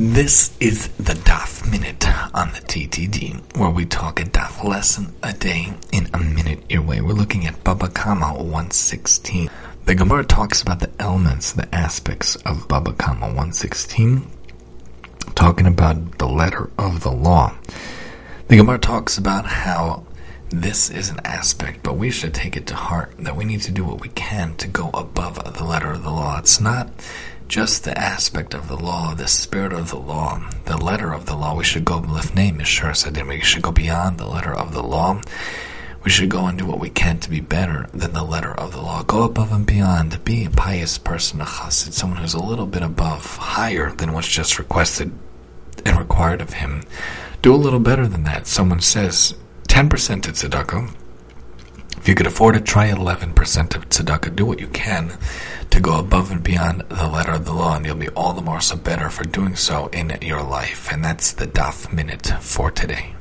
This is the Daf Minute on the TTD, where we talk a Daf lesson a day in a minute your way. We're looking at Baba Kama 116. The Gemara talks about the elements, the aspects of Baba Kama 116, talking about the letter of the law. The Gemara talks about how this is an aspect, but we should take it to heart that we need to do what we can to go above the letter of the law. It's not just the aspect of the law, the spirit of the law, the letter of the law. We should go lifnei mishur said we should go beyond the letter of the law. We should go and do what we can to be better than the letter of the law. Go above and beyond. Be a pious person, a chassid, someone who's a little bit above, higher than what's just requested and required of him. Do a little better than that. Someone says 10% of tzedakah. If you could afford it, try 11% of tzedakah. Do what you can to go above and beyond the letter of the law, and you'll be all the more so better for doing so in your life. And that's the Daf Minute for today.